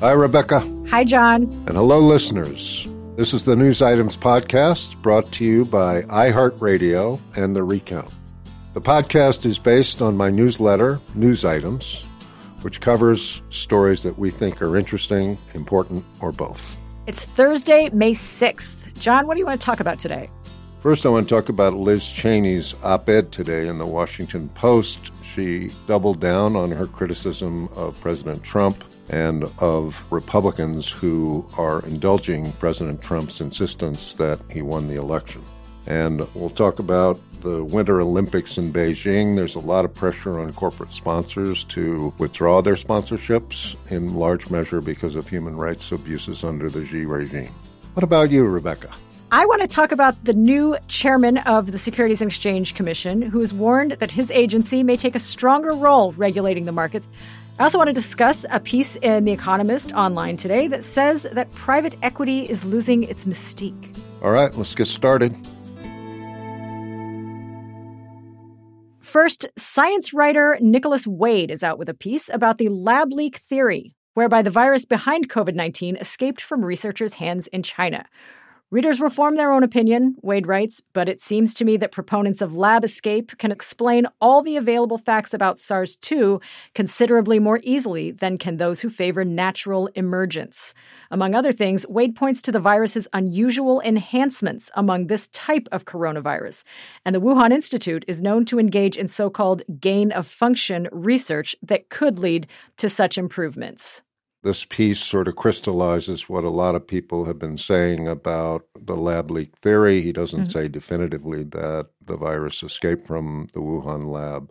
Hi, Rebecca. Hi, John. And hello, listeners. This is the News Items Podcast brought to you by iHeartRadio and The Recount. The podcast is based on my newsletter, News Items, which covers stories that we think are interesting, important, or both. It's Thursday, May 6th. John, what do you want to talk about today? First, I want to talk about Liz Cheney's op ed today in the Washington Post. She doubled down on her criticism of President Trump and of Republicans who are indulging President Trump's insistence that he won the election. And we'll talk about the Winter Olympics in Beijing. There's a lot of pressure on corporate sponsors to withdraw their sponsorships in large measure because of human rights abuses under the Xi regime. What about you, Rebecca? I want to talk about the new chairman of the Securities and Exchange Commission, who has warned that his agency may take a stronger role regulating the markets. I also want to discuss a piece in The Economist online today that says that private equity is losing its mystique. All right, let's get started. First, science writer Nicholas Wade is out with a piece about the lab leak theory, whereby the virus behind COVID 19 escaped from researchers' hands in China. Readers will form their own opinion, Wade writes, but it seems to me that proponents of lab escape can explain all the available facts about SARS 2 considerably more easily than can those who favor natural emergence. Among other things, Wade points to the virus's unusual enhancements among this type of coronavirus, and the Wuhan Institute is known to engage in so called gain of function research that could lead to such improvements this piece sort of crystallizes what a lot of people have been saying about the lab leak theory. He doesn't mm-hmm. say definitively that the virus escaped from the Wuhan lab,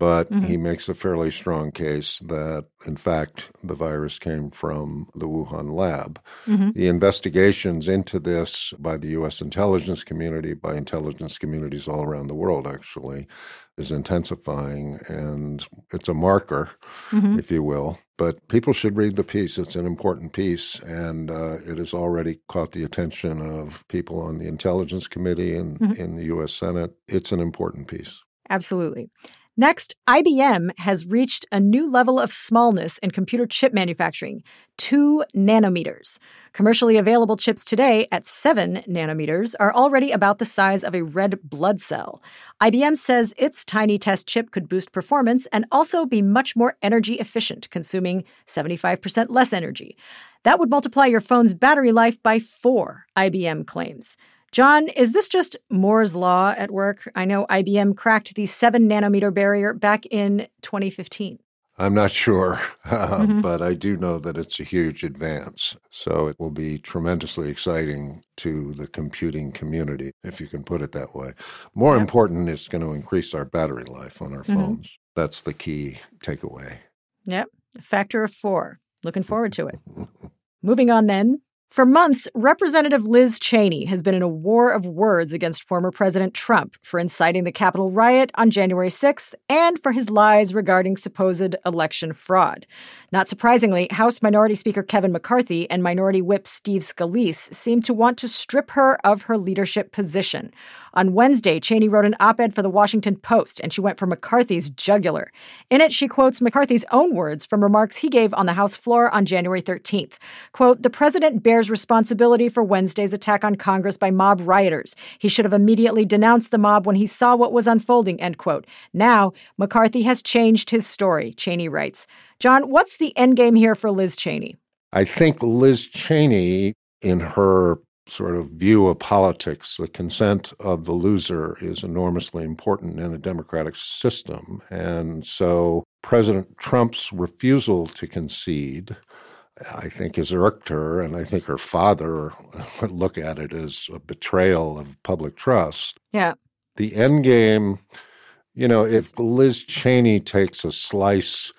but mm-hmm. he makes a fairly strong case that, in fact, the virus came from the Wuhan lab. Mm-hmm. The investigations into this by the U.S. intelligence community, by intelligence communities all around the world, actually, is intensifying, and it's a marker, mm-hmm. if you will. But people should read the piece. It's an important piece, and uh, it has already caught the attention of people on the Intelligence Committee and mm-hmm. in the U.S. Senate. It's an important piece. Absolutely. Next, IBM has reached a new level of smallness in computer chip manufacturing, 2 nanometers. Commercially available chips today at 7 nanometers are already about the size of a red blood cell. IBM says its tiny test chip could boost performance and also be much more energy efficient, consuming 75% less energy. That would multiply your phone's battery life by 4, IBM claims. John, is this just Moore's Law at work? I know IBM cracked the 7 nanometer barrier back in 2015. I'm not sure, uh, mm-hmm. but I do know that it's a huge advance. So it will be tremendously exciting to the computing community, if you can put it that way. More yep. important, it's going to increase our battery life on our mm-hmm. phones. That's the key takeaway. Yep, factor of four. Looking forward to it. Moving on then for months, Representative Liz Cheney has been in a war of words against former President Trump for inciting the Capitol riot on January 6th and for his lies regarding supposed election fraud. Not surprisingly, House Minority Speaker Kevin McCarthy and Minority Whip Steve Scalise seem to want to strip her of her leadership position. On Wednesday, Cheney wrote an op ed for the Washington Post, and she went for McCarthy's jugular. In it, she quotes McCarthy's own words from remarks he gave on the House floor on January 13th. Quote, The president bears responsibility for Wednesday's attack on Congress by mob rioters. He should have immediately denounced the mob when he saw what was unfolding, end quote. Now, McCarthy has changed his story, Cheney writes. John, what's the endgame here for Liz Cheney? I think Liz Cheney, in her sort of view of politics, the consent of the loser is enormously important in a democratic system. And so President Trump's refusal to concede, I think, has irked her. And I think her father would look at it as a betrayal of public trust. Yeah. The end game, you know, if Liz Cheney takes a slice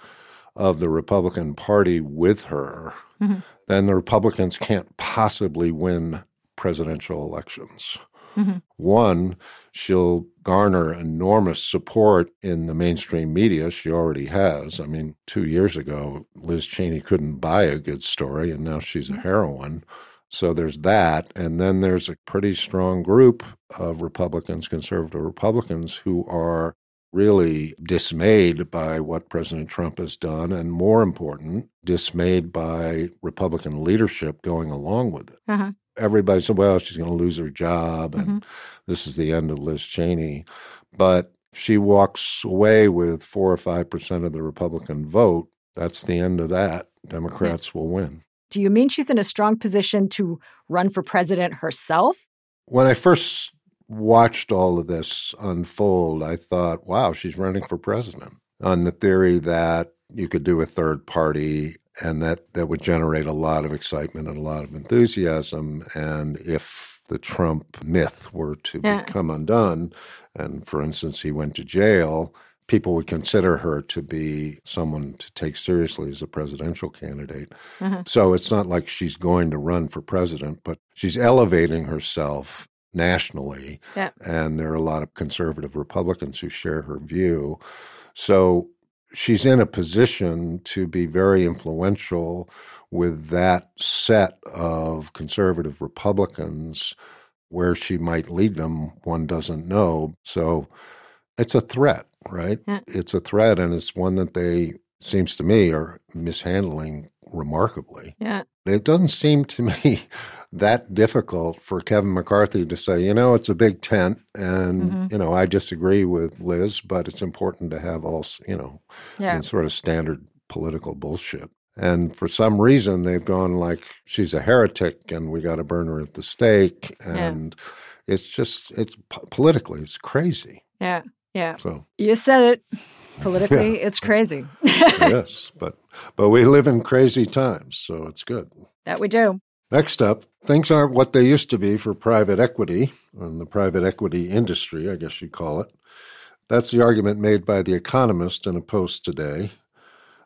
of the Republican Party with her, mm-hmm. then the Republicans can't possibly win presidential elections. Mm-hmm. One, she'll garner enormous support in the mainstream media. She already has. I mean, two years ago, Liz Cheney couldn't buy a good story, and now she's a mm-hmm. heroine. So there's that. And then there's a pretty strong group of Republicans, conservative Republicans, who are really dismayed by what President Trump has done, and more important, dismayed by Republican leadership going along with it. Uh-huh. Everybody said, well, she's going to lose her job, and mm-hmm. this is the end of Liz Cheney. But if she walks away with four or 5% of the Republican vote. That's the end of that. Democrats will win. Do you mean she's in a strong position to run for president herself? When I first watched all of this unfold, I thought, wow, she's running for president on the theory that you could do a third party and that that would generate a lot of excitement and a lot of enthusiasm. And if the Trump myth were to yeah. become undone, and for instance, he went to jail, people would consider her to be someone to take seriously as a presidential candidate. Mm-hmm. So it's not like she's going to run for president, but she's elevating herself nationally. And there are a lot of conservative Republicans who share her view. So she's in a position to be very influential with that set of conservative Republicans. Where she might lead them, one doesn't know. So it's a threat, right? Yeah. It's a threat, and it's one that they, seems to me, are mishandling remarkably. Yeah. It doesn't seem to me that difficult for Kevin McCarthy to say, you know, it's a big tent, and mm-hmm. you know, I disagree with Liz, but it's important to have all, you know, yeah. sort of standard political bullshit. And for some reason, they've gone like she's a heretic, and we got to burn her at the stake, and yeah. it's just it's politically it's crazy. Yeah, yeah. So you said it. Politically, yeah. it's crazy. yes, but but we live in crazy times, so it's good. That we do. Next up, things aren't what they used to be for private equity and the private equity industry, I guess you'd call it. That's the argument made by The Economist in a post today.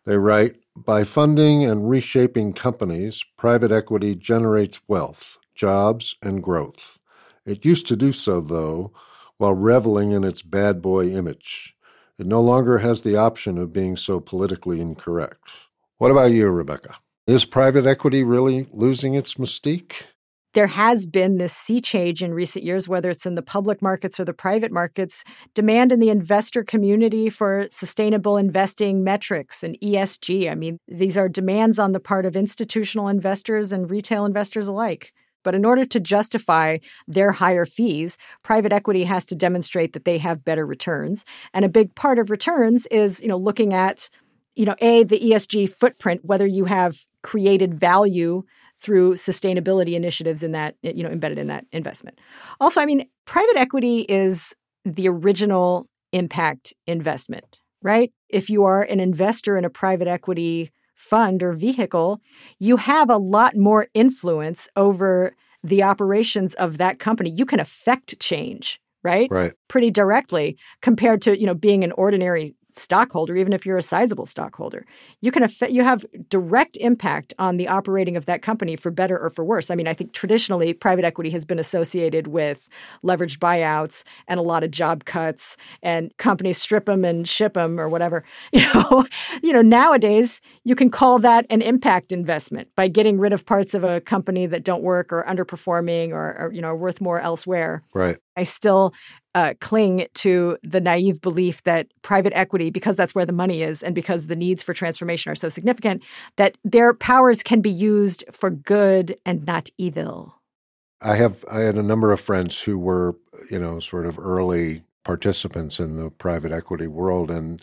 They write By funding and reshaping companies, private equity generates wealth, jobs, and growth. It used to do so, though, while reveling in its bad boy image. It no longer has the option of being so politically incorrect. What about you, Rebecca? Is private equity really losing its mystique? There has been this sea change in recent years, whether it's in the public markets or the private markets, demand in the investor community for sustainable investing metrics and ESG. I mean, these are demands on the part of institutional investors and retail investors alike. But in order to justify their higher fees, private equity has to demonstrate that they have better returns. And a big part of returns is, you know, looking at you know, A, the ESG footprint, whether you have created value through sustainability initiatives in that, you know, embedded in that investment. Also, I mean, private equity is the original impact investment, right? If you are an investor in a private equity fund or vehicle, you have a lot more influence over the operations of that company. You can affect change, right? Right. Pretty directly compared to, you know, being an ordinary stockholder, even if you're a sizable stockholder. You can affect, you have direct impact on the operating of that company for better or for worse. I mean, I think traditionally private equity has been associated with leveraged buyouts and a lot of job cuts and companies strip them and ship them or whatever. You know, you know, nowadays you can call that an impact investment by getting rid of parts of a company that don't work or underperforming or, or you know, worth more elsewhere. Right. I still uh, cling to the naive belief that private equity, because that's where the money is and because the needs for transformation are so significant, that their powers can be used for good and not evil. I have I had a number of friends who were, you know, sort of early participants in the private equity world and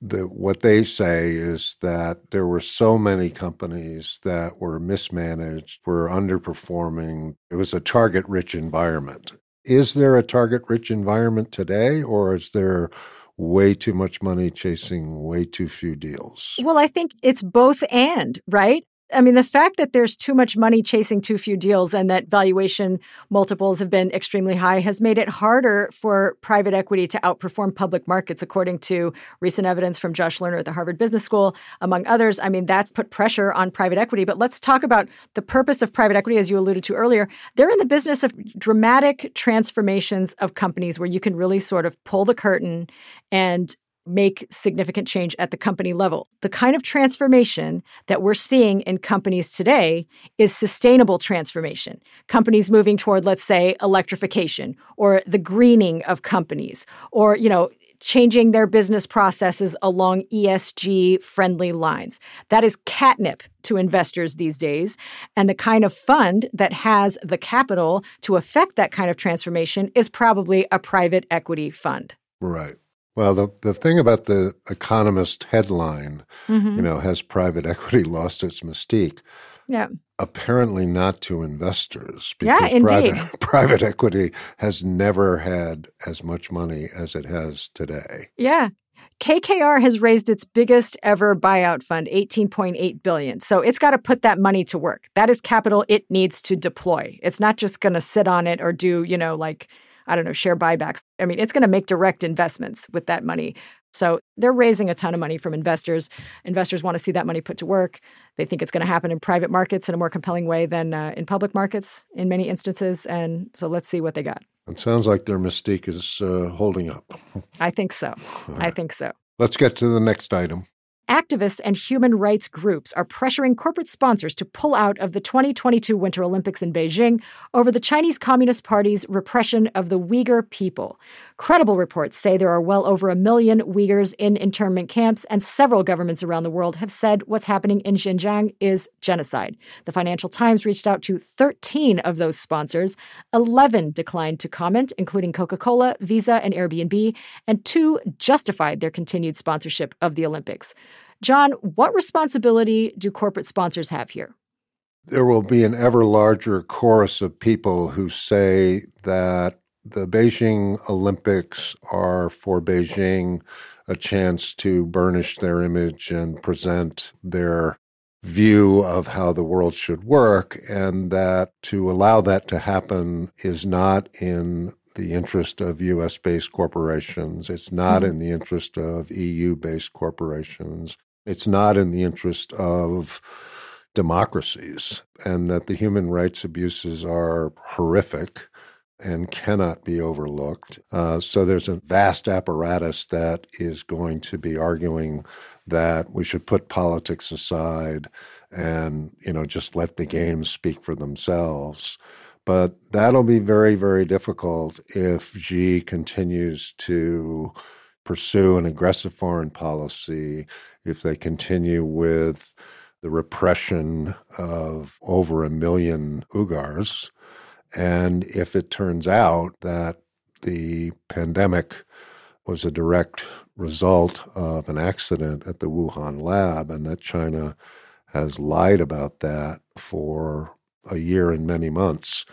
the, what they say is that there were so many companies that were mismanaged, were underperforming. It was a target rich environment. Is there a target rich environment today, or is there way too much money chasing way too few deals? Well, I think it's both and, right? I mean, the fact that there's too much money chasing too few deals and that valuation multiples have been extremely high has made it harder for private equity to outperform public markets, according to recent evidence from Josh Lerner at the Harvard Business School, among others. I mean, that's put pressure on private equity. But let's talk about the purpose of private equity, as you alluded to earlier. They're in the business of dramatic transformations of companies where you can really sort of pull the curtain and make significant change at the company level. The kind of transformation that we're seeing in companies today is sustainable transformation. Companies moving toward, let's say, electrification or the greening of companies or, you know, changing their business processes along ESG friendly lines. That is catnip to investors these days. And the kind of fund that has the capital to affect that kind of transformation is probably a private equity fund. Right. Well, the, the thing about the Economist headline, Mm-hmm. you know, has private equity lost its mystique? Yeah. Apparently not to investors. Yeah, Because indeed. Private, private equity has never had as much money as it has today. Yeah. KKR has raised its biggest ever buyout fund, 18.8 billion. So it's got to put that money to work. That is capital it needs to deploy. It's not just going to sit on it or do, you know, like I don't know, share buybacks. I mean, it's going to make direct investments with that money. So they're raising a ton of money from investors. Investors want to see that money put to work. They think it's going to happen in private markets in a more compelling way than uh, in public markets in many instances. And so let's see what they got. It sounds like their mystique is uh, holding up. I think so. I think so. Let's get to the next item. Activists and human rights groups are pressuring corporate sponsors to pull out of the 2022 Winter Olympics in Beijing over the Chinese Communist Party's repression of the Uyghur people. Credible reports say there are well over a million Uyghurs in internment camps, and several governments around the world have said what's happening in Xinjiang is genocide. The Financial Times reached out to 13 of those sponsors. 11 declined to comment, including Coca Cola, Visa, and Airbnb, and two justified their continued sponsorship of the Olympics. John, what responsibility do corporate sponsors have here? There will be an ever larger chorus of people who say that the Beijing Olympics are for Beijing a chance to burnish their image and present their view of how the world should work, and that to allow that to happen is not in the interest of US based corporations. It's not Mhm. in the interest of EU based corporations. It's not in the interest of democracies, and that the human rights abuses are horrific and cannot be overlooked. Uh, so there's a vast apparatus that is going to be arguing that we should put politics aside and you know just let the games speak for themselves. But that'll be very, very difficult if Xi continues to pursue an aggressive foreign policy, if they continue with the repression of over a million Uyghurs, and if it turns out that the pandemic was a direct result of an accident at the Wuhan lab and that China has lied about that for a year and many months.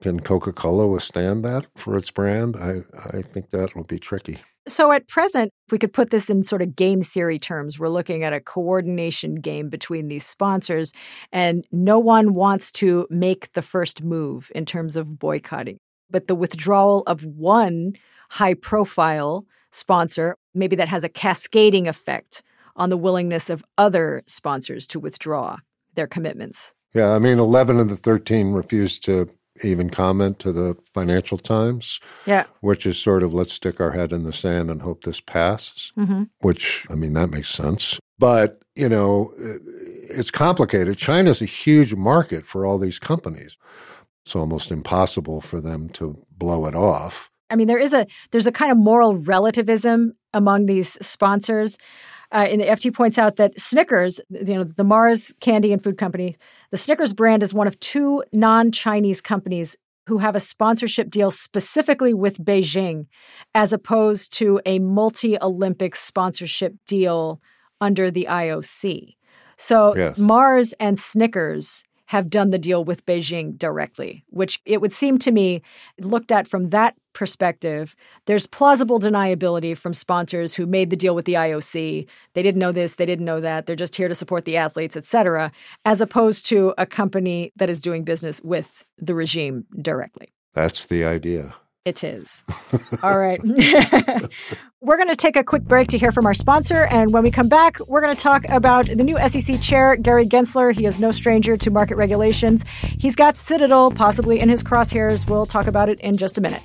Can Coca Cola withstand that for its brand? I, I think that will be tricky. So, at present, if we could put this in sort of game theory terms, we're looking at a coordination game between these sponsors, and no one wants to make the first move in terms of boycotting. But the withdrawal of one high profile sponsor, maybe that has a cascading effect on the willingness of other sponsors to withdraw their commitments. Yeah, I mean, 11 of the 13 refused to even comment to the Financial Times, Yeah. which is sort of let's stick our head in the sand and hope this passes, Mm-hmm. which, I mean, that makes sense. But, you know, it's complicated. China's a huge market for all these companies. It's almost impossible for them to blow it off. I mean, there is a there's a kind of moral relativism among these sponsors. Uh, and the FT points out that Snickers, you know, the Mars candy and food company, the Snickers brand is one of two non-Chinese companies who have a sponsorship deal specifically with Beijing, as opposed to a multi-Olympic sponsorship deal under the IOC. So Yes. Mars and Snickers have done the deal with Beijing directly, which it would seem to me, looked at from that perspective, there's plausible deniability from sponsors who made the deal with the IOC. They didn't know this, they didn't know that. They're just here to support the athletes, et cetera, as opposed to a company that is doing business with the regime directly. That's the idea. It is. All right. we're going to take a quick break to hear from our sponsor. And when we come back, we're going to talk about the new SEC chair, Gary Gensler. He is no stranger to market regulations. He's got Citadel possibly in his crosshairs. We'll talk about it in just a minute.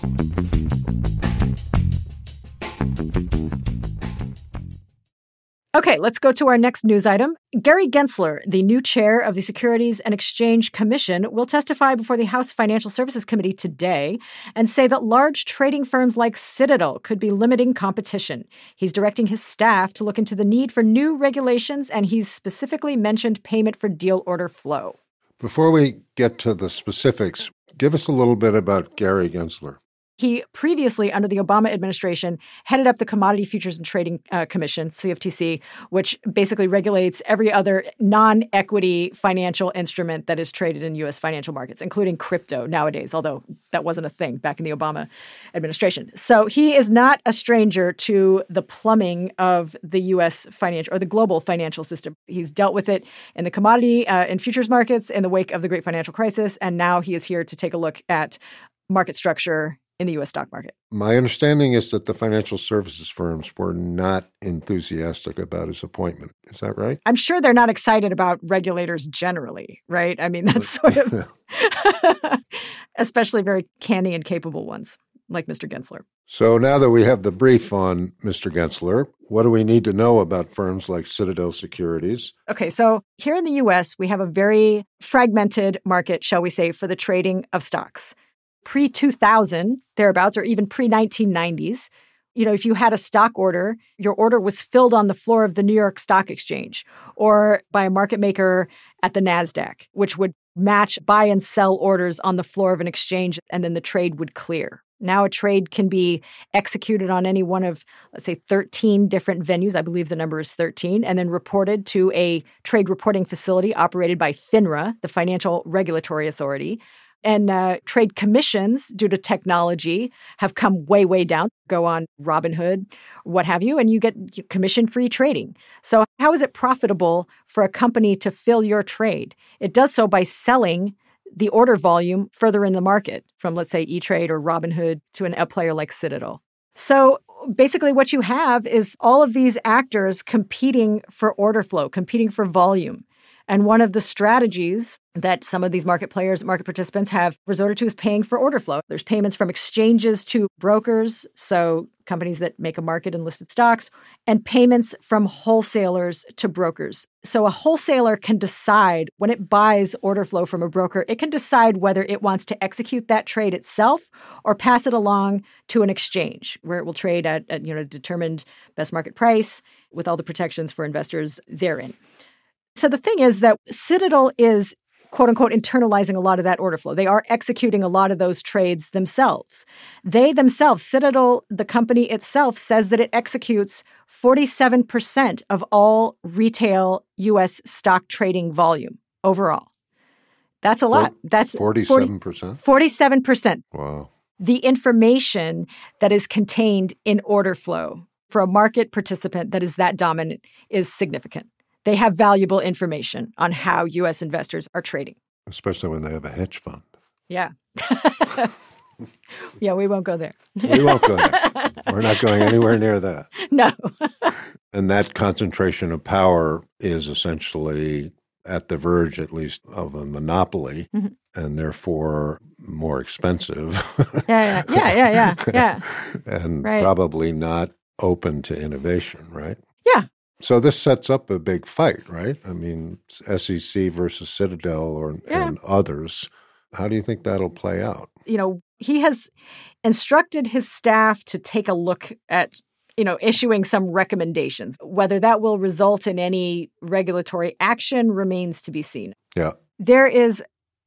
Okay, let's go to our next news item. Gary Gensler, the new chair of the Securities and Exchange Commission, will testify before the House Financial Services Committee today and say that large trading firms like Citadel could be limiting competition. He's directing his staff to look into the need for new regulations, and he's specifically mentioned payment for deal order flow. Before we get to the specifics, give us a little bit about Gary Gensler. He previously, under the Obama administration, headed up the Commodity Futures and Trading uh, Commission, CFTC, which basically regulates every other non equity financial instrument that is traded in U.S. financial markets, including crypto nowadays, although that wasn't a thing back in the Obama administration. So he is not a stranger to the plumbing of the U.S. financial or the global financial system. He's dealt with it in the commodity uh, and futures markets in the wake of the great financial crisis. And now he is here to take a look at market structure in the US stock market. My understanding is that the financial services firms were not enthusiastic about his appointment. Is that right? I'm sure they're not excited about regulators generally, right? I mean, that's sort of, especially very canny and capable ones like Mr. Gensler. So now that we have the brief on Mr. Gensler, what do we need to know about firms like Citadel Securities? Okay, so here in the US, we have a very fragmented market, shall we say, for the trading of stocks pre 2000, thereabouts, or even pre 1990s, you know, if you had a stock order, your order was filled on the floor of the New York Stock Exchange or by a market maker at the NASDAQ, which would match buy and sell orders on the floor of an exchange, and then the trade would clear. Now, a trade can be executed on any one of, let's say, 13 different venues. I believe the number is 13, and then reported to a trade reporting facility operated by FINRA, the Financial Regulatory Authority, and uh, trade commissions, due to technology, have come way, way down. Go on Robinhood, what have you, and you get commission free trading. So, how is it profitable for a company to fill your trade? It does so by selling the order volume further in the market from, let's say, E Trade or Robinhood to an, a player like Citadel. So, basically, what you have is all of these actors competing for order flow, competing for volume. And one of the strategies that some of these market players, market participants have resorted to is paying for order flow. There's payments from exchanges to brokers, so companies that make a market in listed stocks, and payments from wholesalers to brokers. So a wholesaler can decide when it buys order flow from a broker, it can decide whether it wants to execute that trade itself or pass it along to an exchange where it will trade at, at you know determined best market price with all the protections for investors therein. So the thing is that Citadel is quote unquote internalizing a lot of that order flow. They are executing a lot of those trades themselves. They themselves, Citadel, the company itself, says that it executes 47% of all retail US stock trading volume overall. That's a lot. That's 47%. 47%. Wow. The information that is contained in order flow for a market participant that is that dominant is significant they have valuable information on how U.S. investors are trading. Especially when they have a hedge fund. Yeah. yeah, we won't go there. we won't go there. We're not going anywhere near that. No. and that concentration of power is essentially at the verge, at least, of a monopoly. Mm-hmm. And therefore more expensive. yeah, yeah, yeah, yeah, yeah, yeah. and right. probably not open to innovation, right? Yeah, so this sets up a big fight, right? I mean, SEC versus Citadel or yeah. and others. How do you think that'll play out? You know, he has instructed his staff to take a look at you know, issuing some recommendations. Whether that will result in any regulatory action remains to be seen. Yeah. There is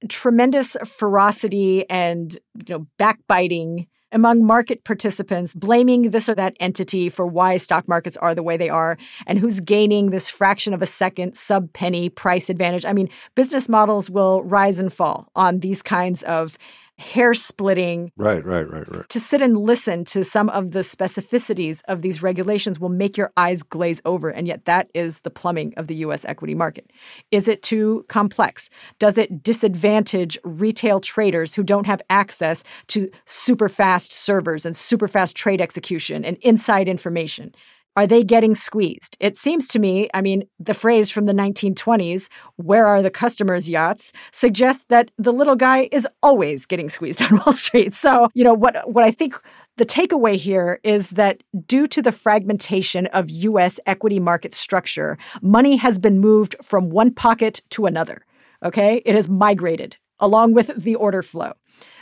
tremendous ferocity and, you know, backbiting among market participants, blaming this or that entity for why stock markets are the way they are and who's gaining this fraction of a second sub penny price advantage. I mean, business models will rise and fall on these kinds of hair splitting. Right, right, right, right. To sit and listen to some of the specificities of these regulations will make your eyes glaze over. And yet, that is the plumbing of the US equity market. Is it too complex? Does it disadvantage retail traders who don't have access to super fast servers and super fast trade execution and inside information? Are they getting squeezed? It seems to me, I mean, the phrase from the 1920s, where are the customers' yachts, suggests that the little guy is always getting squeezed on Wall Street. So, you know, what what I think The takeaway here is that due to the fragmentation of U.S. equity market structure, money has been moved from one pocket to another. Okay? It has migrated along with the order flow.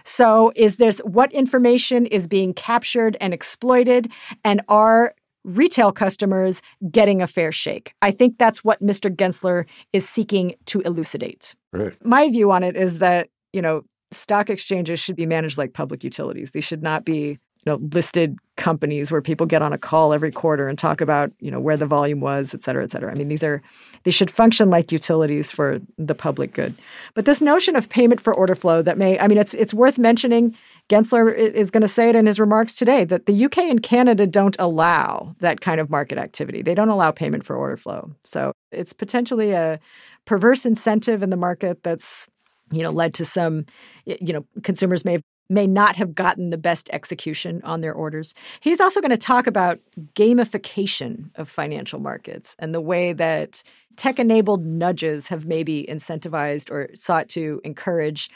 So, is this what information is being captured and exploited? And are retail customers getting a fair shake? I think that's what Mr. Gensler is seeking to elucidate. Right. My view on it is that, you know, stock exchanges should be managed like public utilities. They should not be you know listed companies where people get on a call every quarter and talk about you know where the volume was et cetera et cetera i mean these are they should function like utilities for the public good but this notion of payment for order flow that may i mean it's it's worth mentioning gensler is going to say it in his remarks today that the uk and canada don't allow that kind of market activity they don't allow payment for order flow so it's potentially a perverse incentive in the market that's you know led to some you know consumers may may not have gotten the best execution on their orders. He's also going to talk about gamification of financial markets and the way that tech enabled nudges have maybe incentivized or sought to encourage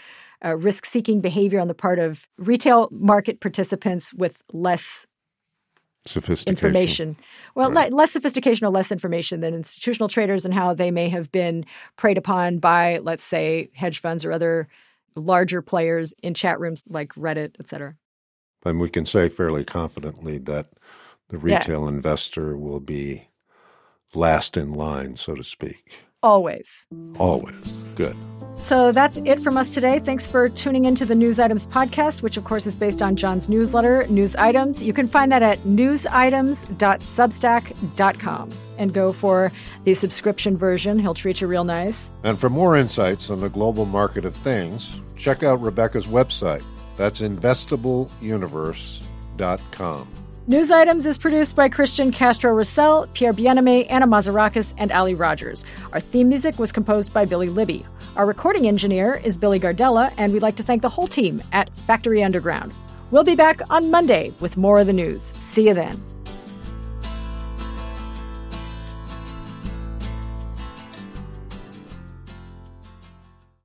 uh, risk seeking behavior on the part of retail market participants with less sophistication. information. Well, right. less sophistication or less information than institutional traders and how they may have been preyed upon by, let's say, hedge funds or other larger players in chat rooms like Reddit, et cetera. And we can say fairly confidently that the retail yeah. investor will be last in line, so to speak. Always. Always. Good. So that's it from us today. Thanks for tuning into the News Items podcast, which of course is based on John's newsletter, News Items. You can find that at newsitems.substack.com and go for the subscription version. He'll treat you real nice. And for more insights on the global market of things, check out Rebecca's website. That's investableuniverse.com. News Items is produced by Christian Castro Russell, Pierre Bienaimé, Anna Mazarakis, and Ali Rogers. Our theme music was composed by Billy Libby. Our recording engineer is Billy Gardella, and we'd like to thank the whole team at Factory Underground. We'll be back on Monday with more of the news. See you then.